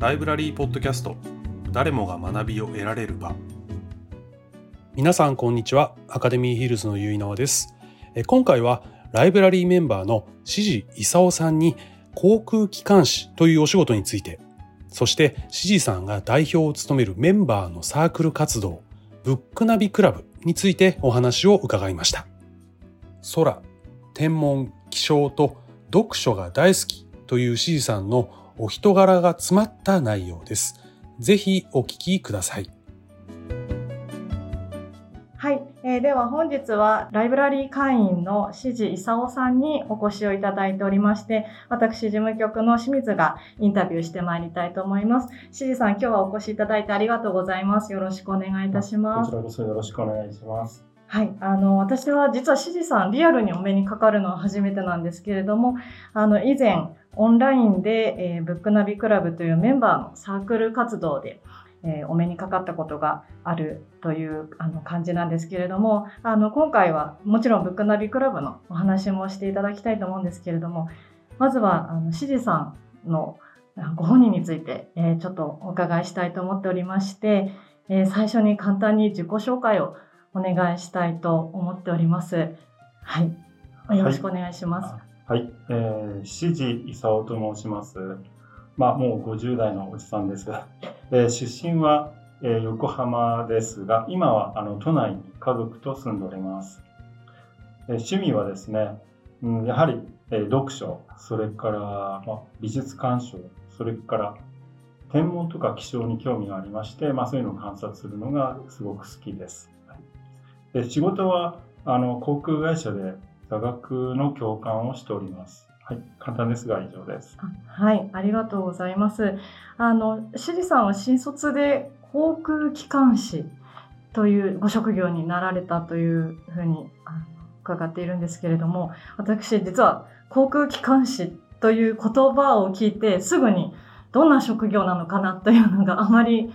ライブラリーポッドキャスト。誰もが学びを得られる場。皆さんこんにちは。アカデミーヒルズのゆいなわです。今回はライブラリーメンバーの指示勲さんに航空機関士というお仕事について。そして指示さんが代表を務めるメンバーのサークル活動ブックナビクラブについてお話を伺いました。空天文気象と読書が大好きという指示さんのお人柄が詰まった内容です。ぜひお聞きください。はい、えー、では本日はライブラリー会員の指示勲さんにお越しをいただいておりまして、私事務局の清水がインタビューしてまいりたいと思います。指示さん、今日はお越しいただいてありがとうございます。よろしくお願いいたします。こちらこそよろしくお願いします。はい。あの、私は実は指示さん、リアルにお目にかかるのは初めてなんですけれども、あの、以前、オンラインで、えー、ブックナビクラブというメンバーのサークル活動で、えー、お目にかかったことがあるというあの感じなんですけれども、あの、今回はもちろんブックナビクラブのお話もしていただきたいと思うんですけれども、まずは、あの、指示さんのご本人について、えー、ちょっとお伺いしたいと思っておりまして、え最初に簡単に自己紹介をお願いしたいと思っております。はい。よろしくお願いします。はい。はい、えー、指示勲と申します。まあ、もう50代のおじさんですが、えー、出身は、えー、横浜ですが、今はあの都内に家族と住んでおります。えー、趣味はですね、うん、やはり、えー、読書、それから、まあ、美術鑑賞、それから天文とか気象に興味がありまして、まあ、そういうのを観察するのがすごく好きです。はいで仕事はあの航空会社で座学の教官をしております。はい、簡単ですが以上です。はい、ありがとうございます。あの、しりさんは新卒で航空機関士というご職業になられたというふうに伺っているんですけれども、私実は航空機関士という言葉を聞いてすぐにどんな職業なのかなというのがあまり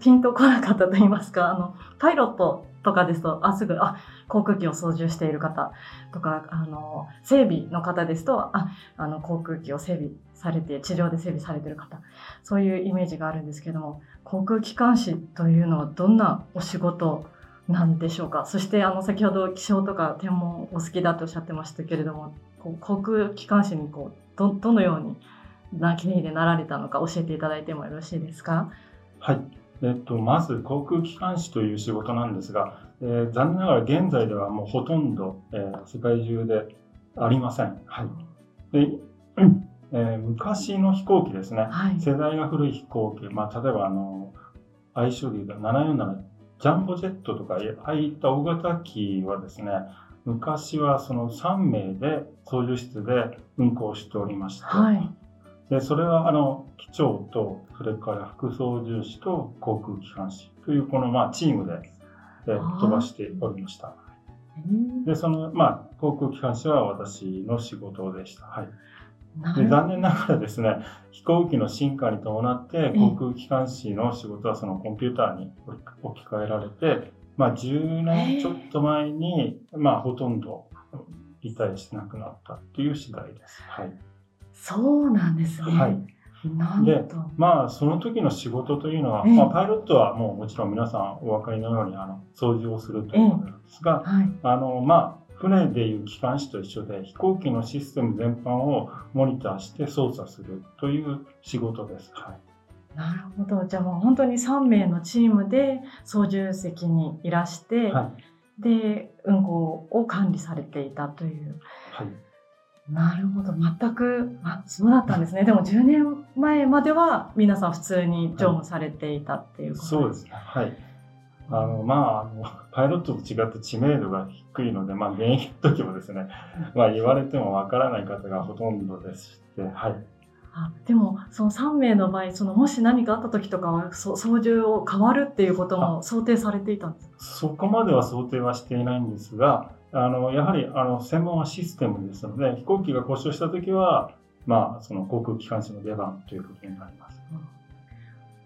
ピンとこなかったと言いますか、あの、パイロットとかですと、あ、すぐ、あ、航空機を操縦している方とか、あの、整備の方ですと、あ、あの、航空機を整備されて、地上で整備されている方、そういうイメージがあるんですけども、航空機関士というのはどんなお仕事なんでしょうか。そして、あの、先ほど気象とか天文お好きだとおっしゃってましたけれども、こう航空機関士にこう、ど、どのようにな記念でなられたのか教えていただいてもよろしいですか？はい。えっと、まず航空機関士という仕事なんですが、えー、残念ながら現在ではもうほとんど、えー、世界中でありません。はい。で、えー、昔の飛行機ですね、はい、世代が古い飛行機、まあ、例えばあの、愛称で言うと747ジャンボジェットとか、ああいった大型機はですね、昔はその3名で操縦室で運航しておりました。はい、でそれはあの機長とそれから副操縦士と航空機関士というこのまあチームで、え飛ばしておりました。でそのまあ航空機関士は私の仕事でした。はい。で残念ながらですね飛行機の進化に伴って航空機関士の仕事はそのコンピューターに置き換えられて、まあ、10年ちょっと前に、まあ、ほとんど理解しなくなったという次第です。はいそうなんですね。はい。で、まあ、その時の仕事というのは、えー、まあ、パイロットはもうもちろん皆さんお分かりのように、あの、操縦をするということなんですが、えーはい、あの、まあ、船でいう機関士と一緒で、飛行機のシステム全般をモニターして操作するという仕事です。はい。なるほど。じゃあもう本当に3名のチームで操縦席にいらして、はい、で、運行を管理されていたという。はい。なるほど。全くあそうだったんですね。でも10年前までは皆さん普通に乗務されていたっていうことです、はい、そうですね。はい。あのまああのパイロットと違って知名度が低いので、まあ、現役の時もですね、まあ、言われてもわからない方がほとんどでして、はい、あでもその3名の場合そのもし何かあった時とかは操縦を変わるっていうことも想定されていたんですそこまでは想定はしていないんですがあのやはりあの専門はシステムですので飛行機が故障した時は、まあ、その航空機関士の出番ということになります。うん、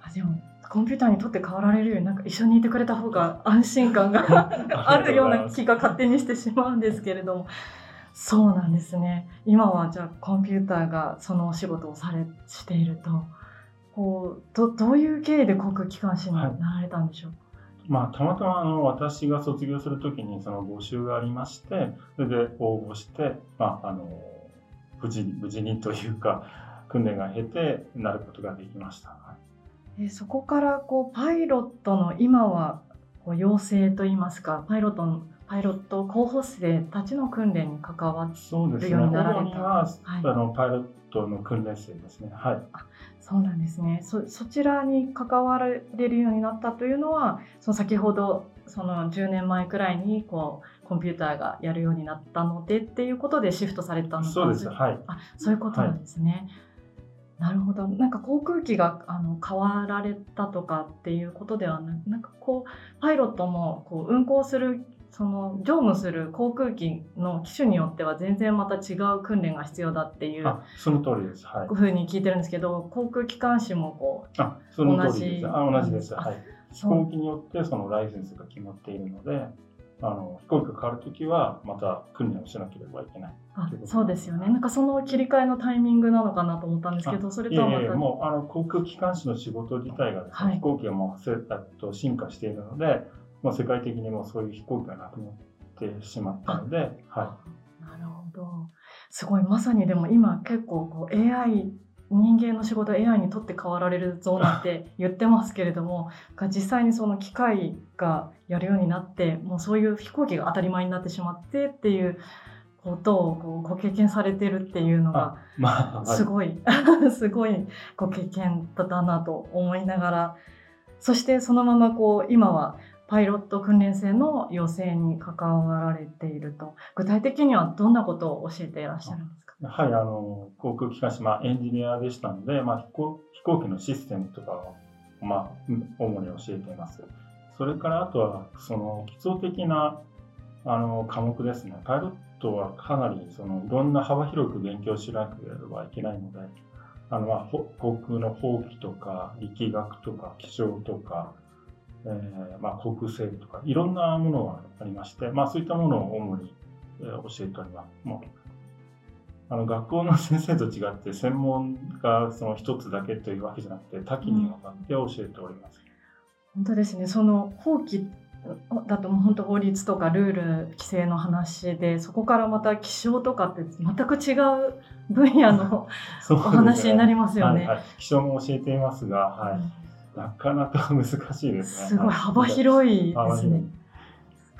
あでもコンピューターにとって変わられるようになんか一緒にいてくれた方が安心感が あるような気が勝手にしてしまうんですけれども。そうなんですね。今はじゃあコンピューターがそのお仕事をされしているとこうどどういう経緯で航空機関士になられたんでしょう、まあ、たまたまあの私が卒業するときにその募集がありまして、それで応募して、まあ、あの無事に無事にというか、訓練が経てなることができました。はいえそこからこうパイロットの今はこう養成といいますかパイロットのパイロット候補生たちの訓練に関わってそうですね。ようになられたは、はいあのパイロットの訓練生ですね。はい。そうなんですねそそちらに関われるようになったというのはその先ほどその10年前くらいにこうコンピューターがやるようになったのでっていうことでシフトされたのかそうです。はい。あそういうことなんですね。なるほどなんか航空機があの変わられたとかっていうことではなくなんかこうパイロットもこう運航するその乗務する航空機の機種によっては全然また違う訓練が必要だっていうあ、その通りです。はい。ふうに聞いてるんですけど航空機関士もこうあ、その通りです。同じあ、同じです。あはい。飛行機によってそのライセンスが決まっているので、あの飛行機が変わるときはまた訓練をしなければいけない。あそうですよねなんかその切り替えのタイミングなのかなと思ったんですけどそれとはまたいえいえもうあの航空機関士の仕事自体がですね、はい飛行機がもう進化しているので、もう世界的にもそういう飛行機がなくなってしまったので、はい。なるほど。すごい、まさにでも今結構こう AI、人間の仕事 AI にとって変わられるぞなんて 言ってますけれども、が実際にその機械がやるようになって、もうそういう飛行機が当たり前になってしまってっていうことをこうご経験されてるっていうのが、すごい、すごいご経験だったなと思いながら、そしてそのままこう今はパイロット訓練生の養成に関わられていると、具体的にはどんなことを教えていらっしゃるんですか？はい、あの航空機関士、まあ、エンジニアでしたので、まあ、飛行飛行機のシステムとかを、まあ、主に教えています。それからあとはその基礎的なあの科目ですね。パイロットはかなりそのいろんな幅広く勉強しなければいけないので、あのまあ航空の法規とか力学とか気象とか、えーまあ、航空整備とかいろんなものがありまして、まあ、そういったものを主に、えー教えております。もうあの学校の先生と違って専門がその一つだけというわけじゃなくて多岐にわたって教えております。本当ですね。その法規だともう本当法律とかルール規制の話で、そこからまた気象とかって全く違う分野の お話になりますよね。はいはい、気象も教えていますが、はい、なかなか難しいですね。すごい幅広いですね。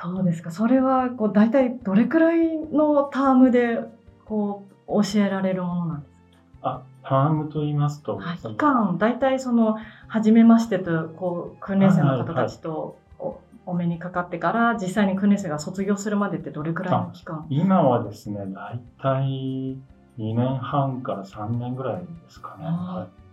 そうですか。それはこう大体どれくらいのタームでこう教えられるものなんですあ、タームと言いますと、か。はい、期間大体その初めましてとこう訓練生の方たちとおお目にかかってから実際に訓練生が卒業するまでってどれくらいの期間？今はですね、大体2年半から3年ぐらいですかね。はい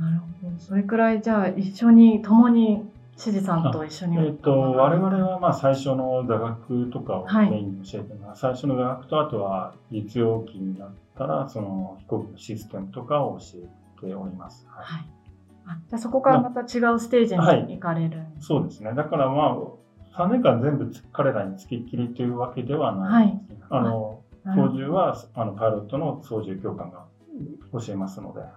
なるほど。それくらいじゃあ一緒に共にしじさんと一緒に。えっと我々はまあ最初の座学とかをはい。メインに教えてます、最初の座学とあとは実用機になったらその飛行機のシステムとかを教えております、はい。はい。あじゃあそこからまた違うステージにはい行かれるんですそうですね。だからまあ3年間全部彼らにつきっきりというわけではないですね、あの操縦はあのパイロットの操縦教官が教えますので、はい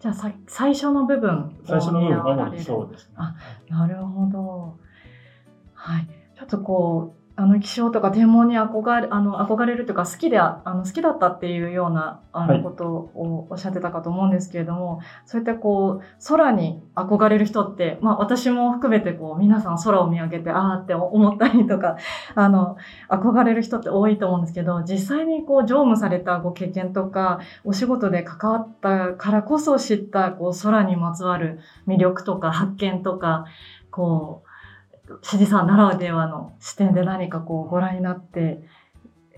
じゃあさ最初の部分を最初の部分は主にそうですねあなるほど。はい。ちょっとこう、あの気象とか天文に憧れ、あの憧れるというか好きであ、あの好きだったっていうようなあはい。のことをおっしゃってたかと思うんですけれども、そういったこう、空に憧れる人って、まあ私も含めてこう、皆さん空を見上げて、ああって思ったりとか、あの、憧れる人って多いと思うんですけど、実際にこう、乗務されたご経験とか、お仕事で関わったからこそ知った、こう、空にまつわる魅力とか発見とか、こう、しじさんならではの視点で何かこうご覧になって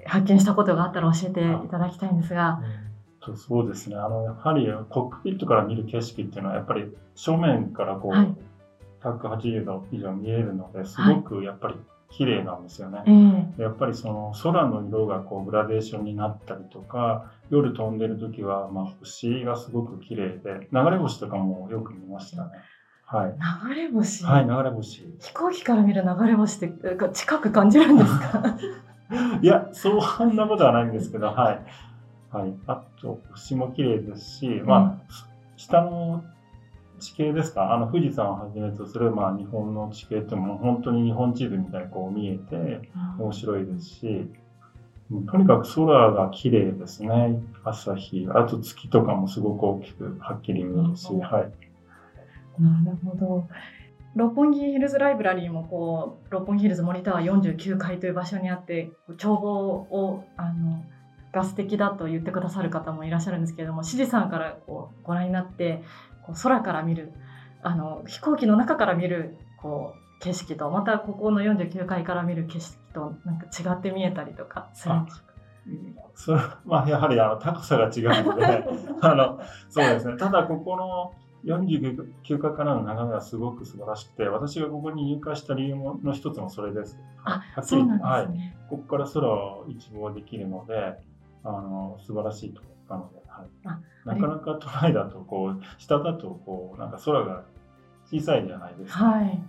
発見したことがあったら教えていただきたいんですが。とそうですねあのやはりコックピットから見る景色っていうのはやっぱり正面からこう、はい180度以上見えるのですごくやっぱり綺麗なんですよね。ええやっぱりその空の色がこうグラデーションになったりとか夜飛んでる時はまあ星がすごく綺麗で流れ星とかもよく見ましたね。はい、流れ星、はい、流れ星。飛行機から見る流れ星ってなんか近く感じるんですか？いや、そんなことはないんですけど、はい。はい。あと、星も綺麗ですし、まあ、下の地形ですか？あの富士山をはじめとする、まあ、日本の地形ってもう本当に日本地図みたいにこう見えて面白いですし、とにかく空が綺麗ですね。朝日。あと月とかもすごく大きくはっきり見えるし、はい。なるほど。六本木ヒルズライブラリーもこう六本木ヒルズモニター49階という場所にあって眺望をあのが素敵だと言ってくださる方もいらっしゃるんですけれども、しじさんからこうご覧になってこう空から見るあの飛行機の中から見るこう景色とまたここの49階から見る景色となんか違って見えたりとかするんでしょうかそれまあ、やはりあの高さが違うので あのそうですね。ただここの49階からの眺めはすごく素晴らしくて私がここに入会した理由の一つもそれです。あはっきり、ね、はい、ここから空を一望できるのであの素晴らしいところなので、はい、なかなか都内だとこう下だとこうなんか空が小さいじゃないですか。はい。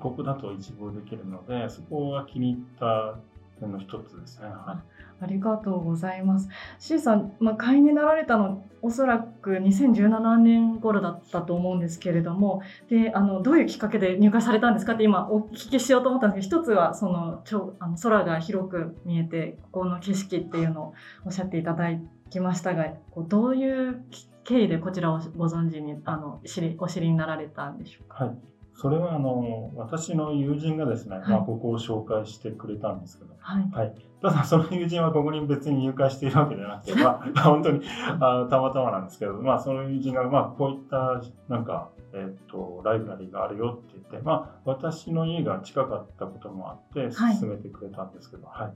ここだと一望できるので、そこが気に入った点の一つですね。はい、ありがとうございます。C さん、まあ、会員になられたのおそらく2017年頃だったと思うんですけれども、であのどういうきっかけで入会されたんですかって今お聞きしようと思ったんですけど、一つはそのちょあの空が広く見えてここの景色っていうのをおっしゃっていただきましたが、こうどういう経緯でこちらをご存知にあの知りお知りになられたんでしょうか？はいそれはあの私の友人がですね、はい、まあ、ここを紹介してくれたんですけど、はい、はい、ただその友人はここに別に入会しているわけじゃなくて、まあ、本当にあたまたまなんですけど、まあ、その友人が、まあ、こういったなんか、えーと、ライブラリーがあるよって言って、まあ、私の家が近かったこともあって勧めてくれたんですけど、はい、はい、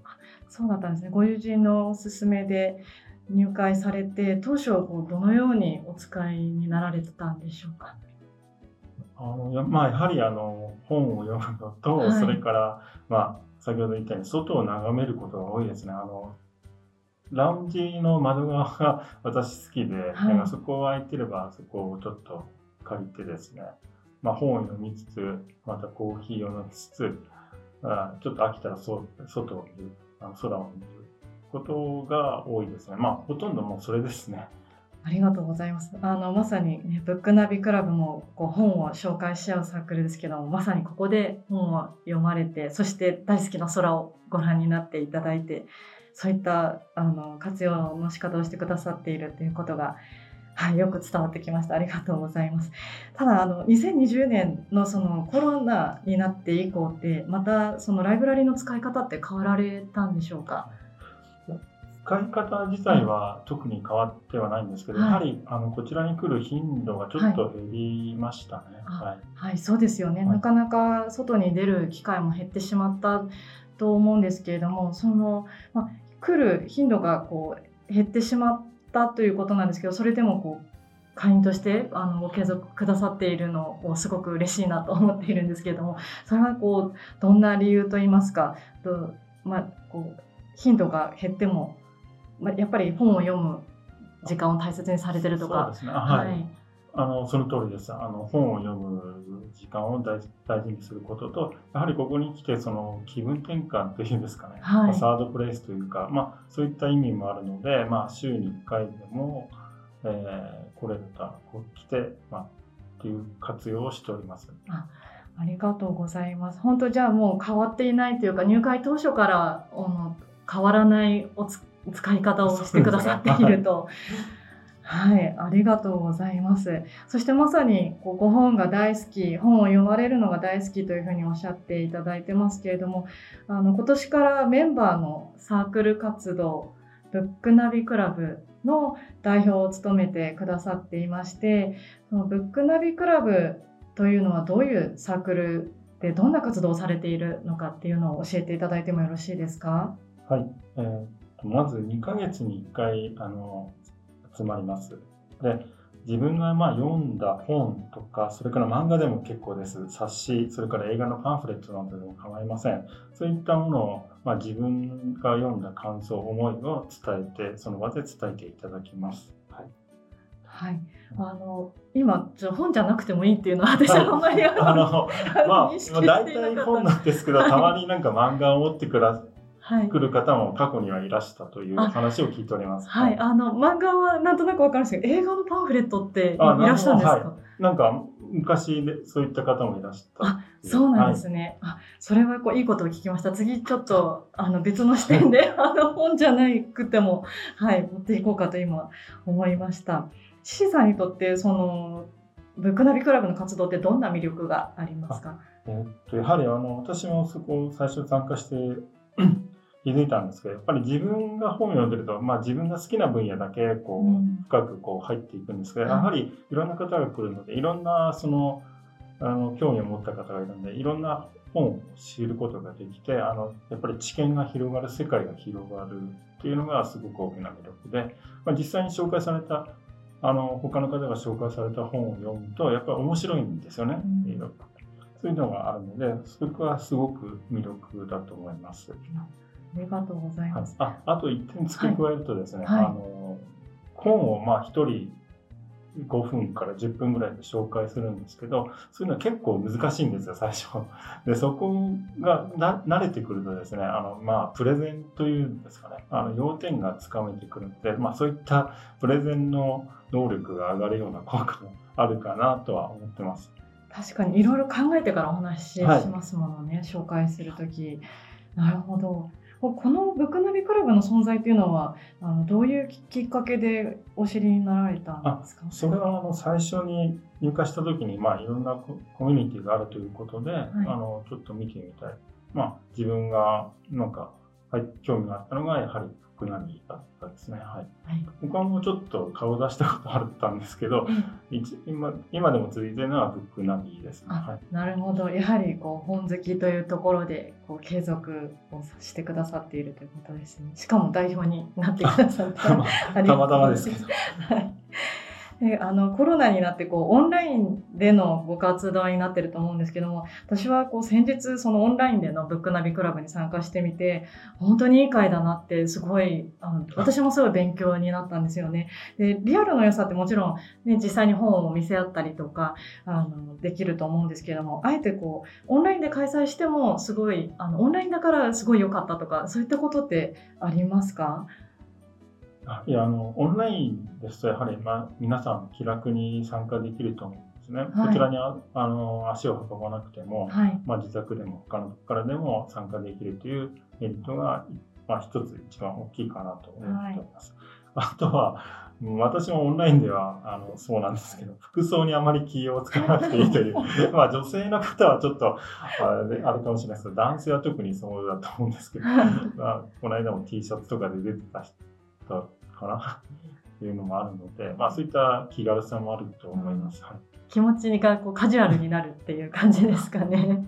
そうだったんですね。ご友人のおすすめで入会されて当初はこうどのようにお使いになられてたんでしょうか？あのまあ、やはりあの本を読むのと、はい、それから、まあ、先ほど言ったように外を眺めることが多いですね。あのラウンジの窓側が 私好きで、はい、なんかそこが空いてればそこをちょっと借りてですね、まあ、本を読みつつまたコーヒーを飲みつつあちょっと飽きたらそ外を見るあの空を見ることが多いですね。まあほとんどもうそれですね。ありがとうございます。あのまさに、ね、ブックナビクラブもこう本を紹介し合うサークルですけどもまさにここで本を読まれてそして大好きな空をご覧になっていただいてそういったあの活用の仕方をしてくださっているということが、はい、よく伝わってきました。ありがとうございます。ただあの2020年のそのコロナになって以降ってまたそのライブラリの使い方って変わられたんでしょうか？使い方自体は特に変わってはないんですけど、はい、やはりあのこちらに来る頻度がちょっと減りましたね。はい、はい、そうですよね、なかなか外に出る機会も減ってしまったと思うんですけれども、その、まあ、来る頻度がこう減ってしまったということなんですけど、それでもこう会員としてあのご継続くださっているのをすごく嬉しいなと思っているんですけれども、それはこうどんな理由と言いますか、とまあ、こう頻度が減ってもまあ、やっぱり本を読む時間を大切にされてるとか。そうですね。はい。はい、あのその通りです。あの本を読む時間を大大事にすることと、やはりここに来てその気分転換というんですかね、はい、サードプレイスというか、まあそういった意味もあるので、まあ週に1回でも、えー、来れるとこう来て、まあっていう活用をしております。あありがとうございます。本当じゃあもう変わっていないというか入会当初からあの変わらないおつ使い方をしてくださっていると。はい、ありがとうございます。そしてまさにこうご本が大好き、本を読まれるのが大好きというふうにおっしゃっていただいてますけれども、あの今年からメンバーのサークル活動、ブックナビクラブの代表を務めてくださっていまして、そのブックナビクラブというのはどういうサークルでどんな活動をされているのかっていうのを教えていただいてもよろしいですか？はい、えーまず2ヶ月に1回あの集まります。で自分がまあ読んだ本とか、それから漫画でも結構です。冊子、それから映画のパンフレットなどでも構いません。そういったものを、まあ、自分が読んだ感想、思いを伝えて、その場で伝えていただきます。はい。はい、あの今じゃ本じゃなくてもいいっていうのは私はあんまり、はい、あのまあ大体本なんですけど、たまになんか漫画を持ってくだ来る方も過去にはいらしたという話を聞いております。はい、あの漫画はなんとなくわかるんですけど、映画のパンフレットっていらしたんですか？なんか昔でそういった方もいらっしゃった。あそうなんですね。あそれはこういいことを聞きました。次ちょっとあの別の視点であの本じゃなくてもはい持っていこうかと今思いました。シシさんにとってそのブックナビクラブの活動ってどんな魅力がありますか？えっとやはりあの私もそこ最初参加して気づいたんですけどやっぱり自分が本を読んでると、まあ、自分が好きな分野だけこう、うん深くこう入っていくんですけど、はいやはりいろんな方が来るのでいろんなそのあの興味を持った方がいるのでいろんな本を知ることができてあのやっぱり知見が広がる世界が広がるっていうのがすごく大きな魅力で、まあ、実際に紹介されたあの他の方が紹介された本を読むとやっぱり面白いんですよね。うんそういうのがあるのでそこはすごく魅力だと思います。ありがとうございます。ああと1点付け加えるとですね、はいはいあの本をまあ1人5分から10分ぐらいで紹介するんですけどそういうのは結構難しいんですよ最初。でそこがな慣れてくるとですねあの、まあ、プレゼンというんですかねあの要点がつかめてくるので、まあ、そういったプレゼンの能力が上がるような効果もあるかなとは思ってます。確かにいろいろ考えてからお話ししはいますものね、紹介するとき。なるほど。このブックナビクラブの存在っていうのはあのどういうきっかけでお知りになられたんですか？それはあの最初に入会した時に、まあ、いろんなココミュニティがあるということで、あのちょっと見てみたい、まあ、自分がなんか、はい、興味があったのがやはりブックナビだったですね、はい、はい。他もちょっと顔出したことあったんですけど一今今でも続いてるのはブックナビですね、あはい、なるほど。やはりこう本好きというところでこう継続をしてくださっているということですね。しかも代表になってくださってた。たまたまですけど。はいであのコロナになってこうオンラインでのご活動になってると思うんですけども私はこう先日そのオンラインでのブックナビクラブに参加してみて本当にいい会だなってすごいあの私もすごい勉強になったんですよね。でリアルの良さってもちろん、ね、実際に本を見せ合ったりとかあのできると思うんですけどもあえてこうオンラインで開催してもすごいあのオンラインだからすごい良かったとかそういったことってありますか？いやあのオンラインですとやはり、まあ、皆さん気楽に参加できると思うんですね。はい。こちらにああの足を運ばなくても、はい。まあ、自宅でも他のとこからでも参加できるというメリットが、まあ、一つ一番大きいかなと思っております。あとはうん私もオンラインではあのそうなんですけど服装にあまり気を使わなくていいという。まあ女性の方はちょっっとあれあれかもしれないですけど男性は特にそうだと思うんですけど、まあ、この間も T シャツとかで出てた人かなっていうのもあるので、まあ、そういった気軽さもあると思います。はい気持ちがこうカジュアルになるっていう感じですかね。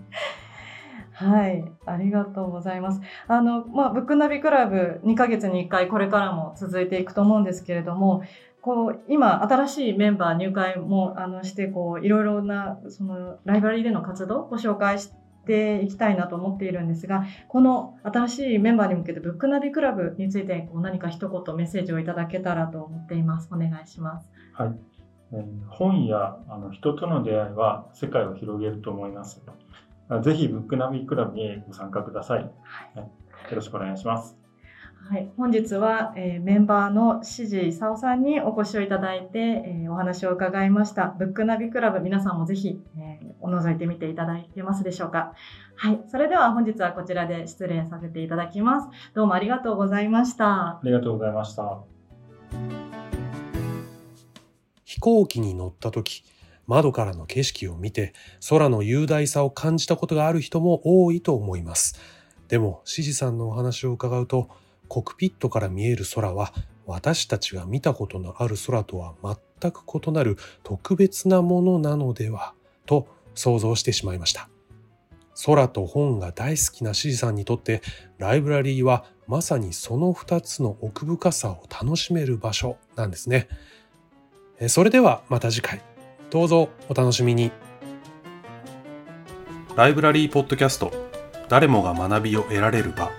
はい、ありがとうございます。あの、まあ、ブックナビクラブ2ヶ月に1回これからも続いていくと思うんですけれども、こう今新しいメンバー入会もあのしてこういろいろなそのライブラリーでの活動をご紹介していきたいなと思っているんですがこの新しいメンバーに向けてブックナビクラブについてこう何か一言メッセージをいただけたらと思っていますお願いしますはいえー本やあの人との出会いは世界を広げると思います。ぜひブックナビクラブにご参加ください。はい、よろしくお願いします。はい、本日は、えーメンバーのしじ功さんにお越しをいただいて、えーお話を伺いました。ブックナビクラブ皆さんもぜひ、えーお覗いてみていただいてますでしょうか。はい、それでは本日はこちらで失礼させていただきます。どうもありがとうございましたあ。りがとうございました。飛行機に乗った時窓からの景色を見て空の雄大さを感じたことがある人も多いと思いますでもシジさんのお話を伺うとコクピットから見える空は私たちが見たことのある空とは全く異なる特別なものなのではと想像してしまいました。空と本が大好きなシジさんにとってライブラリーはまさにその2つの奥深さを楽しめる場所なんですね。えそれではまた次回。どうぞお楽しみに。ライブラリーポッドキャスト。誰もが学びを得られる場。